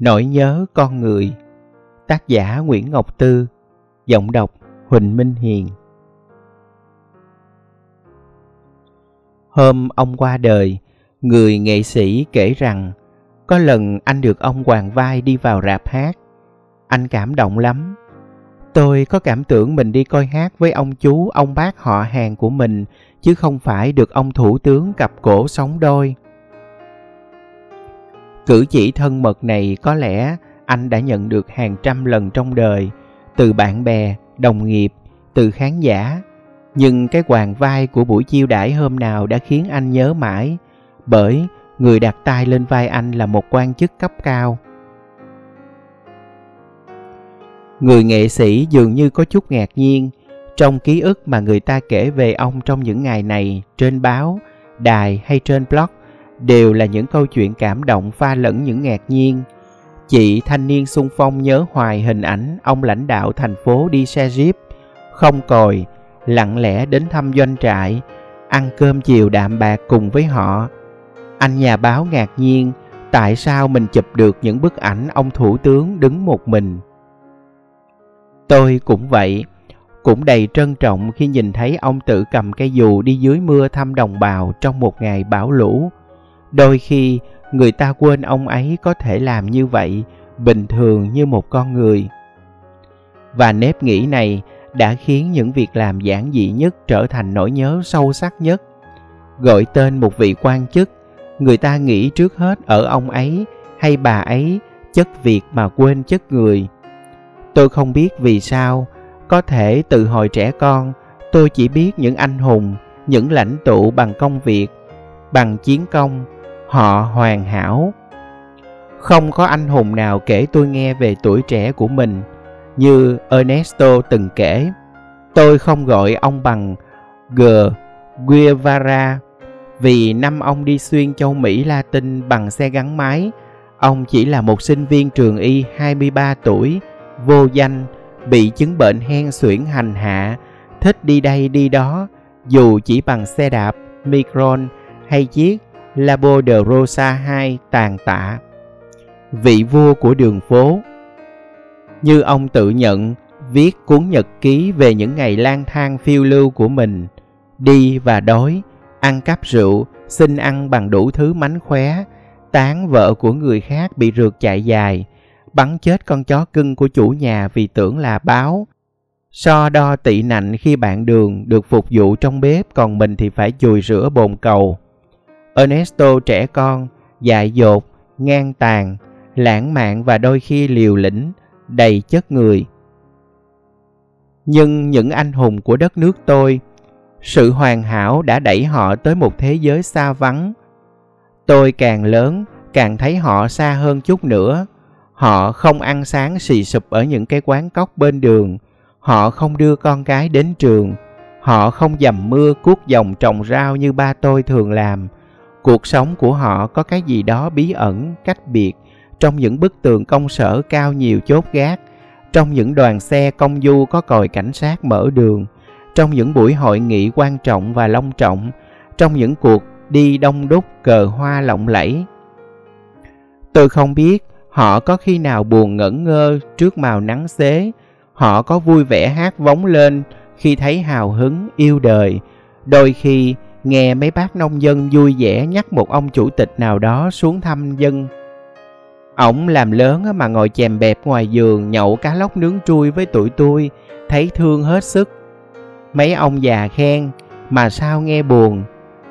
Nỗi nhớ con người Tác giả Nguyễn Ngọc Tư Giọng đọc Huỳnh Minh Hiền Hôm ông qua đời, người nghệ sĩ kể rằng có lần anh được ông Hoàng Vai đi vào rạp hát. Anh cảm động lắm. Tôi có cảm tưởng mình đi coi hát với ông chú, ông bác họ hàng của mình, chứ không phải được ông thủ tướng cặp cổ sống đôi. Cử chỉ thân mật này có lẽ anh đã nhận được hàng trăm lần trong đời, từ bạn bè, đồng nghiệp, từ khán giả. Nhưng cái quàng vai của buổi chiêu đãi hôm nào đã khiến anh nhớ mãi, bởi người đặt tay lên vai anh là một quan chức cấp cao. Người nghệ sĩ dường như có chút ngạc nhiên trong ký ức mà người ta kể về ông trong những ngày này trên báo, đài hay trên blog đều là những câu chuyện cảm động pha lẫn những ngạc nhiên. Chị thanh niên sung phong nhớ hoài hình ảnh ông lãnh đạo thành phố đi xe jeep, không còi, lặng lẽ đến thăm doanh trại, ăn cơm chiều đạm bạc cùng với họ. Anh nhà báo ngạc nhiên tại sao mình chụp được những bức ảnh ông thủ tướng đứng một mình. Tôi cũng vậy, cũng đầy trân trọng khi nhìn thấy ông tự cầm cây dù đi dưới mưa thăm đồng bào trong một ngày bão lũ đôi khi, người ta quên ông ấy có thể làm như vậy, bình thường như một con người. Và nếp nghĩ này đã khiến những việc làm giản dị nhất trở thành nỗi nhớ sâu sắc nhất. Gọi tên một vị quan chức, người ta nghĩ trước hết ở ông ấy hay bà ấy, chất việc mà quên chất người. Tôi không biết vì sao, có thể từ hồi trẻ con, tôi chỉ biết những anh hùng, những lãnh tụ bằng công việc, bằng chiến công họ hoàn hảo. Không có anh hùng nào kể tôi nghe về tuổi trẻ của mình như ernesto từng kể. Tôi không gọi ông bằng g. Guevara vì năm ông đi xuyên châu Mỹ Latin bằng xe gắn máy, ông chỉ là một sinh viên trường y 23 tuổi, vô danh, bị chứng bệnh hen suyễn hành hạ, thích đi đây đi đó, dù chỉ bằng xe đạp, micron hay chiếc Labo de Rosa 2 tàn tạ. Vị vua của đường phố Như ông tự nhận, viết cuốn nhật ký về những ngày lang thang phiêu lưu của mình, đi và đói, ăn cắp rượu, xin ăn bằng đủ thứ mánh khóe, tán vợ của người khác bị rượt chạy dài, bắn chết con chó cưng của chủ nhà vì tưởng là báo. So đo tị nạnh khi bạn đường được phục vụ trong bếp còn mình thì phải chùi rửa bồn cầu. Ernesto trẻ con, dại dột, ngang tàn, lãng mạn và đôi khi liều lĩnh, đầy chất người. Nhưng những anh hùng của đất nước tôi, sự hoàn hảo đã đẩy họ tới một thế giới xa vắng. Tôi càng lớn, càng thấy họ xa hơn chút nữa. Họ không ăn sáng xì sụp ở những cái quán cóc bên đường. Họ không đưa con cái đến trường. Họ không dầm mưa cuốc dòng trồng rau như ba tôi thường làm cuộc sống của họ có cái gì đó bí ẩn, cách biệt. Trong những bức tường công sở cao nhiều chốt gác, trong những đoàn xe công du có còi cảnh sát mở đường, trong những buổi hội nghị quan trọng và long trọng, trong những cuộc đi đông đúc cờ hoa lộng lẫy. Tôi không biết họ có khi nào buồn ngẩn ngơ trước màu nắng xế, họ có vui vẻ hát vóng lên khi thấy hào hứng, yêu đời. Đôi khi nghe mấy bác nông dân vui vẻ nhắc một ông chủ tịch nào đó xuống thăm dân. Ổng làm lớn mà ngồi chèm bẹp ngoài giường nhậu cá lóc nướng trui với tụi tôi, thấy thương hết sức. Mấy ông già khen, mà sao nghe buồn.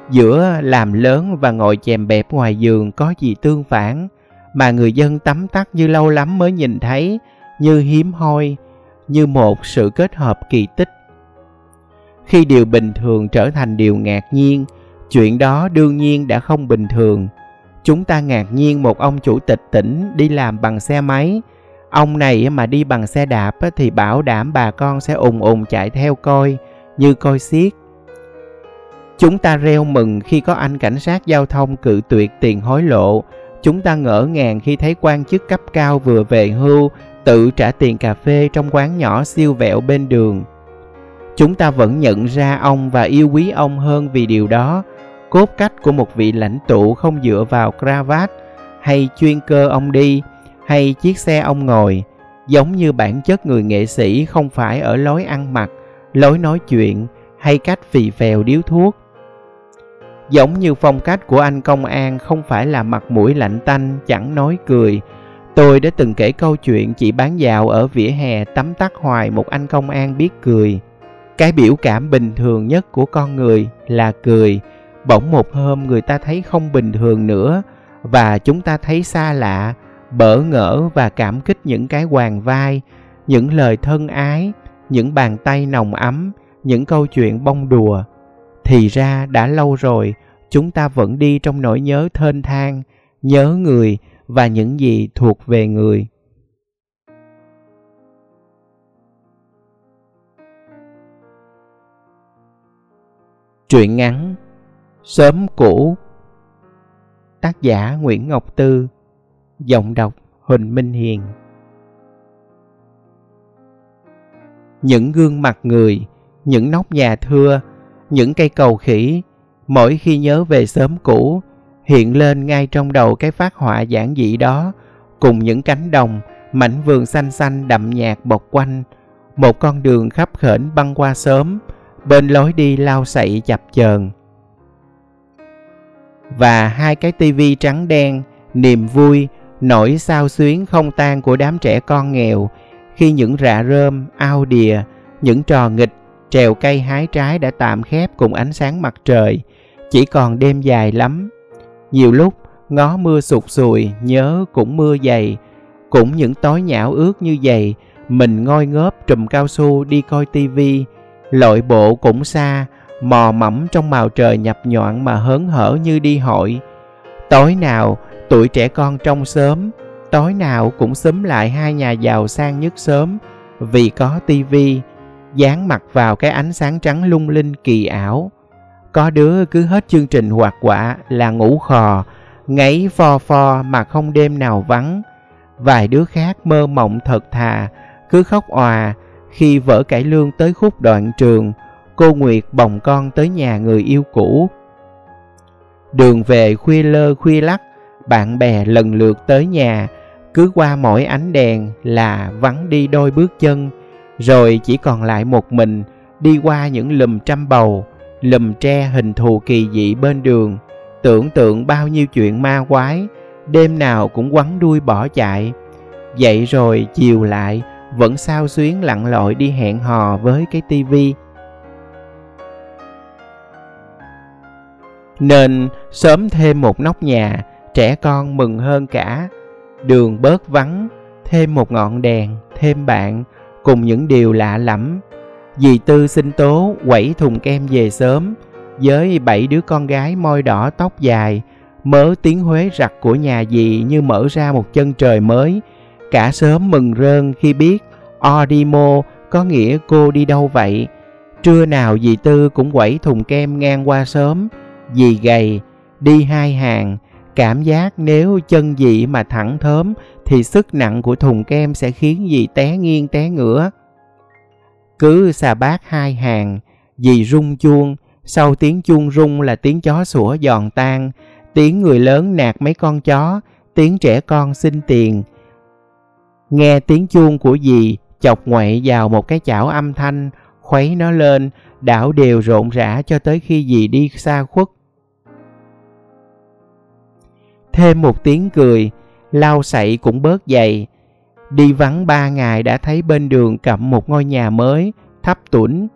Giữa làm lớn và ngồi chèm bẹp ngoài giường có gì tương phản, mà người dân tắm tắt như lâu lắm mới nhìn thấy, như hiếm hoi, như một sự kết hợp kỳ tích khi điều bình thường trở thành điều ngạc nhiên, chuyện đó đương nhiên đã không bình thường. Chúng ta ngạc nhiên một ông chủ tịch tỉnh đi làm bằng xe máy. Ông này mà đi bằng xe đạp thì bảo đảm bà con sẽ ùn ùn chạy theo coi, như coi xiết chúng ta reo mừng khi có anh cảnh sát giao thông cự tuyệt tiền hối lộ. Chúng ta ngỡ ngàng khi thấy quan chức cấp cao vừa về hưu tự trả tiền cà phê trong quán nhỏ siêu vẹo bên đường chúng ta vẫn nhận ra ông và yêu quý ông hơn vì điều đó. Cốt cách của một vị lãnh tụ không dựa vào cravat hay chuyên cơ ông đi, hay chiếc xe ông ngồi. Giống như bản chất người nghệ sĩ không phải ở lối ăn mặc, lối nói chuyện hay cách phì phèo điếu thuốc. Giống như phong cách của anh công an không phải là mặt mũi lạnh tanh, chẳng nói cười. Tôi đã từng kể câu chuyện chị bán dạo ở vỉa hè tắm tắt hoài một anh công an biết cười cái biểu cảm bình thường nhất của con người là cười. Bỗng một hôm người ta thấy không bình thường nữa và chúng ta thấy xa lạ, bỡ ngỡ và cảm kích những cái hoàng vai, những lời thân ái, những bàn tay nồng ấm, những câu chuyện bông đùa. Thì ra đã lâu rồi, chúng ta vẫn đi trong nỗi nhớ thênh thang, nhớ người và những gì thuộc về người. Truyện ngắn sớm cũ. Tác giả nguyễn ngọc tư. Giọng đọc huỳnh minh hiền. Những gương mặt người, những nóc nhà thưa, những cây cầu khỉ, mỗi khi nhớ về sớm cũ, hiện lên ngay trong đầu cái phát họa giản dị đó, cùng những cánh đồng, mảnh vườn xanh xanh đậm nhạt bọc quanh, một con đường khắp khểnh băng qua sớm bên lối đi lao sậy chập chờn. Và hai cái tivi trắng đen, niềm vui, nỗi sao xuyến không tan của đám trẻ con nghèo, khi những rạ rơm, ao đìa, những trò nghịch, trèo cây hái trái đã tạm khép cùng ánh sáng mặt trời, chỉ còn đêm dài lắm. Nhiều lúc, ngó mưa sụt sùi, nhớ cũng mưa dày, cũng những tối nhão ướt như vậy mình ngoi ngớp trùm cao su đi coi tivi lội bộ cũng xa, mò mẫm trong màu trời nhập nhọn mà hớn hở như đi hội. Tối nào, tuổi trẻ con trong sớm, tối nào cũng xúm lại hai nhà giàu sang nhất sớm. Vì có tivi dán mặt vào cái ánh sáng trắng lung linh kỳ ảo. Có đứa cứ hết chương trình hoạt quả là ngủ khò, ngáy pho pho mà không đêm nào vắng. Vài đứa khác mơ mộng thật thà, cứ khóc òa khi vỡ cải lương tới khúc đoạn trường, cô nguyệt bồng con tới nhà người yêu cũ. Đường về khuya lơ khuya lắc, bạn bè lần lượt tới nhà, cứ qua mỗi ánh đèn là vắng đi đôi bước chân. Rồi chỉ còn lại một mình, đi qua những lùm trăm bầu, lùm tre hình thù kỳ dị bên đường. Tưởng tượng bao nhiêu chuyện ma quái, đêm nào cũng quắn đuôi bỏ chạy. Dậy rồi chiều lại vẫn sao xuyến lặn lội đi hẹn hò với cái tivi nên sớm thêm một nóc nhà, trẻ con mừng hơn cả. Đường bớt vắng, thêm một ngọn đèn, thêm bạn, cùng những điều lạ lẫm. Dì tư sinh tố quẩy thùng kem về sớm, với bảy đứa con gái môi đỏ tóc dài, mớ tiếng huế rặt của nhà dì như mở ra một chân trời mới cả sớm mừng rơn khi biết Odimo có nghĩa cô đi đâu vậy. Trưa nào dì tư cũng quẩy thùng kem ngang qua sớm. Dì gầy, đi hai hàng. Cảm giác nếu chân dị mà thẳng thớm thì sức nặng của thùng kem sẽ khiến dì té nghiêng té ngửa. Cứ xà bát hai hàng, dì rung chuông. Sau tiếng chuông rung là tiếng chó sủa giòn tan. Tiếng người lớn nạt mấy con chó, tiếng trẻ con xin tiền nghe tiếng chuông của dì, chọc ngoậy vào một cái chảo âm thanh, khuấy nó lên, đảo đều rộn rã cho tới khi dì đi xa khuất. Thêm một tiếng cười, lau sậy cũng bớt dày. Đi vắng ba ngày đã thấy bên đường cậm một ngôi nhà mới, thấp tủn.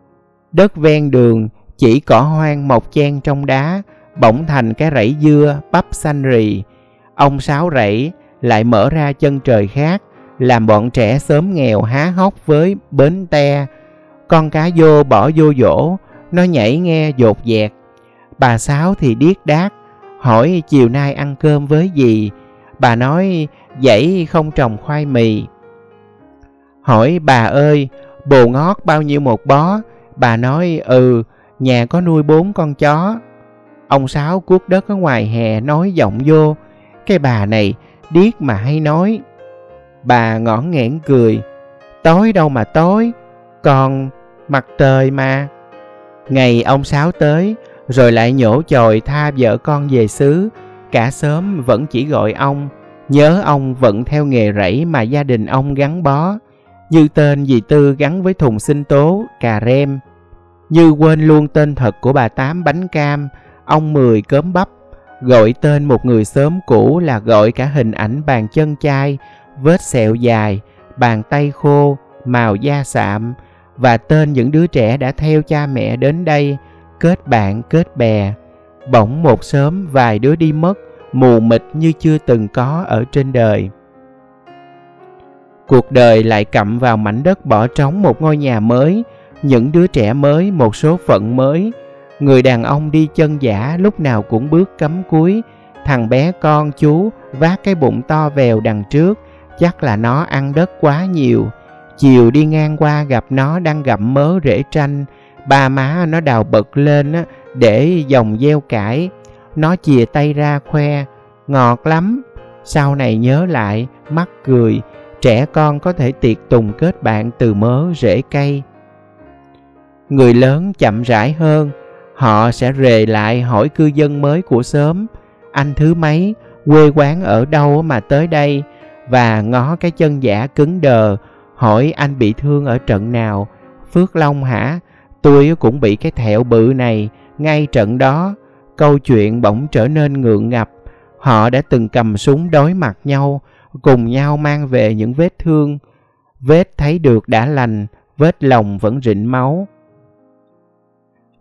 Đất ven đường, chỉ cỏ hoang mọc chen trong đá, bỗng thành cái rẫy dưa bắp xanh rì. Ông sáu rẫy lại mở ra chân trời khác làm bọn trẻ sớm nghèo há hốc với bến te. Con cá vô bỏ vô dỗ nó nhảy nghe dột dẹt. Bà sáu thì điếc đát, hỏi chiều nay ăn cơm với gì? Bà nói, dãy không trồng khoai mì. Hỏi bà ơi, bồ ngót bao nhiêu một bó? Bà nói ừ nhà có nuôi bốn con chó. Ông sáu cuốc đất ở ngoài hè nói giọng vô, cái bà này điếc mà hay nói bà ngõn nghẽn cười. Tối đâu mà tối còn mặt trời mà. Ngày ông sáu tới rồi lại nhổ chồi tha vợ con về xứ. Cả sớm vẫn chỉ gọi ông Nhớ ông vẫn theo nghề rẫy mà gia đình ông gắn bó, như tên dì Tư gắn với thùng sinh tố, cà rem. Như quên luôn tên thật của bà Tám bánh cam, ông Mười cớm bắp, gọi tên một người sớm cũ là gọi cả hình ảnh bàn chân chai, vết sẹo dài, bàn tay khô, màu da sạm và tên những đứa trẻ đã theo cha mẹ đến đây, kết bạn kết bè. Bỗng một sớm vài đứa đi mất, mù mịt như chưa từng có ở trên đời. Cuộc đời lại cặm vào mảnh đất bỏ trống một ngôi nhà mới, những đứa trẻ mới, một số phận mới. Người đàn ông đi chân giả lúc nào cũng bước cấm cúi, thằng bé con chú vác cái bụng to vèo đằng trước, chắc là nó ăn đất quá nhiều. Chiều đi ngang qua gặp nó đang gặm mớ rễ tranh, ba má nó đào bật lên để dòng gieo cải. Nó chìa tay ra khoe, ngọt lắm. Sau này nhớ lại, mắc cười, trẻ con có thể tiệc tùng kết bạn từ mớ rễ cây. Người lớn chậm rãi hơn, họ sẽ rề lại hỏi cư dân mới của xóm, anh thứ mấy, quê quán ở đâu mà tới đây, và ngó cái chân giả cứng đờ, hỏi anh bị thương ở trận nào, Phước Long hả? Tôi cũng bị cái thẹo bự này, ngay trận đó. Câu chuyện bỗng trở nên ngượng ngập. Họ đã từng cầm súng đối mặt nhau, cùng nhau mang về những vết thương. Vết thấy được đã lành, vết lòng vẫn rịn máu.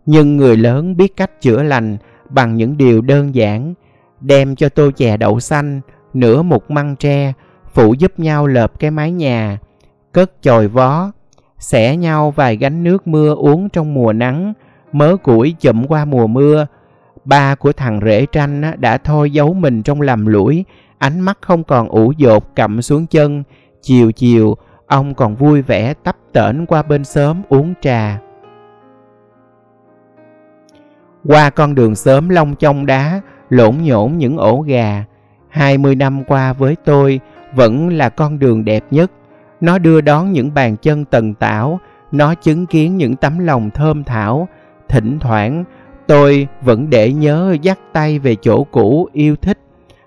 Nhưng người lớn biết cách chữa lành bằng những điều đơn giản. Đem cho tô chè đậu xanh, nửa một măng tre, phụ giúp nhau lợp cái mái nhà, cất chòi vó, xẻ nhau vài gánh nước mưa uống trong mùa nắng, mớ củi chậm qua mùa mưa. Ba của thằng rể tranh đã thôi giấu mình trong lầm lũi, ánh mắt không còn ủ dột cặm xuống chân. Chiều chiều, ông còn vui vẻ tấp tễnh qua bên sớm uống trà. Qua con đường sớm long trong đá, lộn nhổn những ổ gà. hai mươi năm qua với tôi vẫn là con đường đẹp nhất. Nó đưa đón những bàn chân tần tảo, nó chứng kiến những tấm lòng thơm thảo. Thỉnh thoảng, tôi vẫn để nhớ dắt tay về chỗ cũ yêu thích,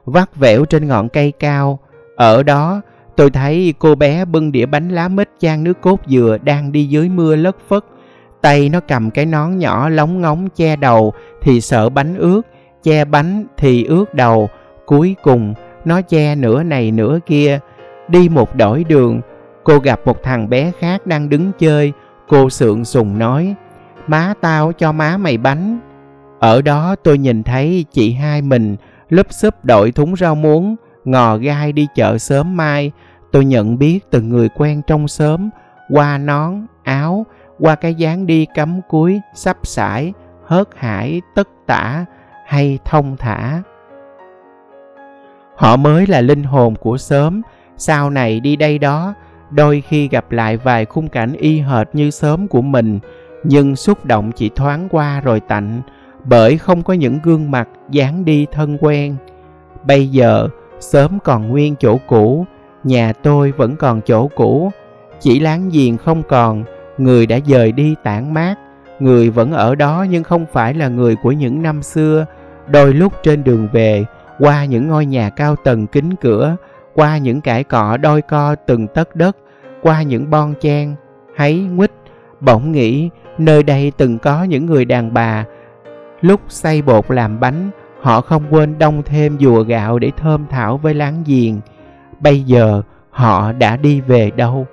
vắt vẻo trên ngọn cây cao. Ở đó, tôi thấy cô bé bưng đĩa bánh lá mít chan nước cốt dừa đang đi dưới mưa lất phất. Tay nó cầm cái nón nhỏ lóng ngóng che đầu thì sợ bánh ướt, che bánh thì ướt đầu. Cuối cùng, nó che nửa này nửa kia. Đi một đổi đường, cô gặp một thằng bé khác đang đứng chơi. Cô sượng sùng nói, má tao cho má mày bánh. Ở đó tôi nhìn thấy chị hai mình lúp xúp đội thúng rau muống, ngò gai đi chợ sớm mai. Tôi nhận biết từng người quen trong xóm, qua nón, áo, qua cái dáng đi cắm cúi, sắp sải, hớt hải, tất tả hay thông thả. Họ mới là linh hồn của sớm, sau này đi đây đó, đôi khi gặp lại vài khung cảnh y hệt như sớm của mình, nhưng xúc động chỉ thoáng qua rồi tạnh, bởi không có những gương mặt dáng đi thân quen. Bây giờ, sớm còn nguyên chỗ cũ, nhà tôi vẫn còn chỗ cũ, chỉ láng giềng không còn, người đã dời đi tản mát, người vẫn ở đó nhưng không phải là người của những năm xưa, đôi lúc trên đường về, qua những ngôi nhà cao tầng kính cửa, qua những cải cọ đôi co từng tấc đất, qua những bon chen, háy nguýt, bỗng nghĩ nơi đây từng có những người đàn bà. Lúc xay bột làm bánh, họ không quên đông thêm dùa gạo để thơm thảo với láng giềng. Bây giờ họ đã đi về đâu?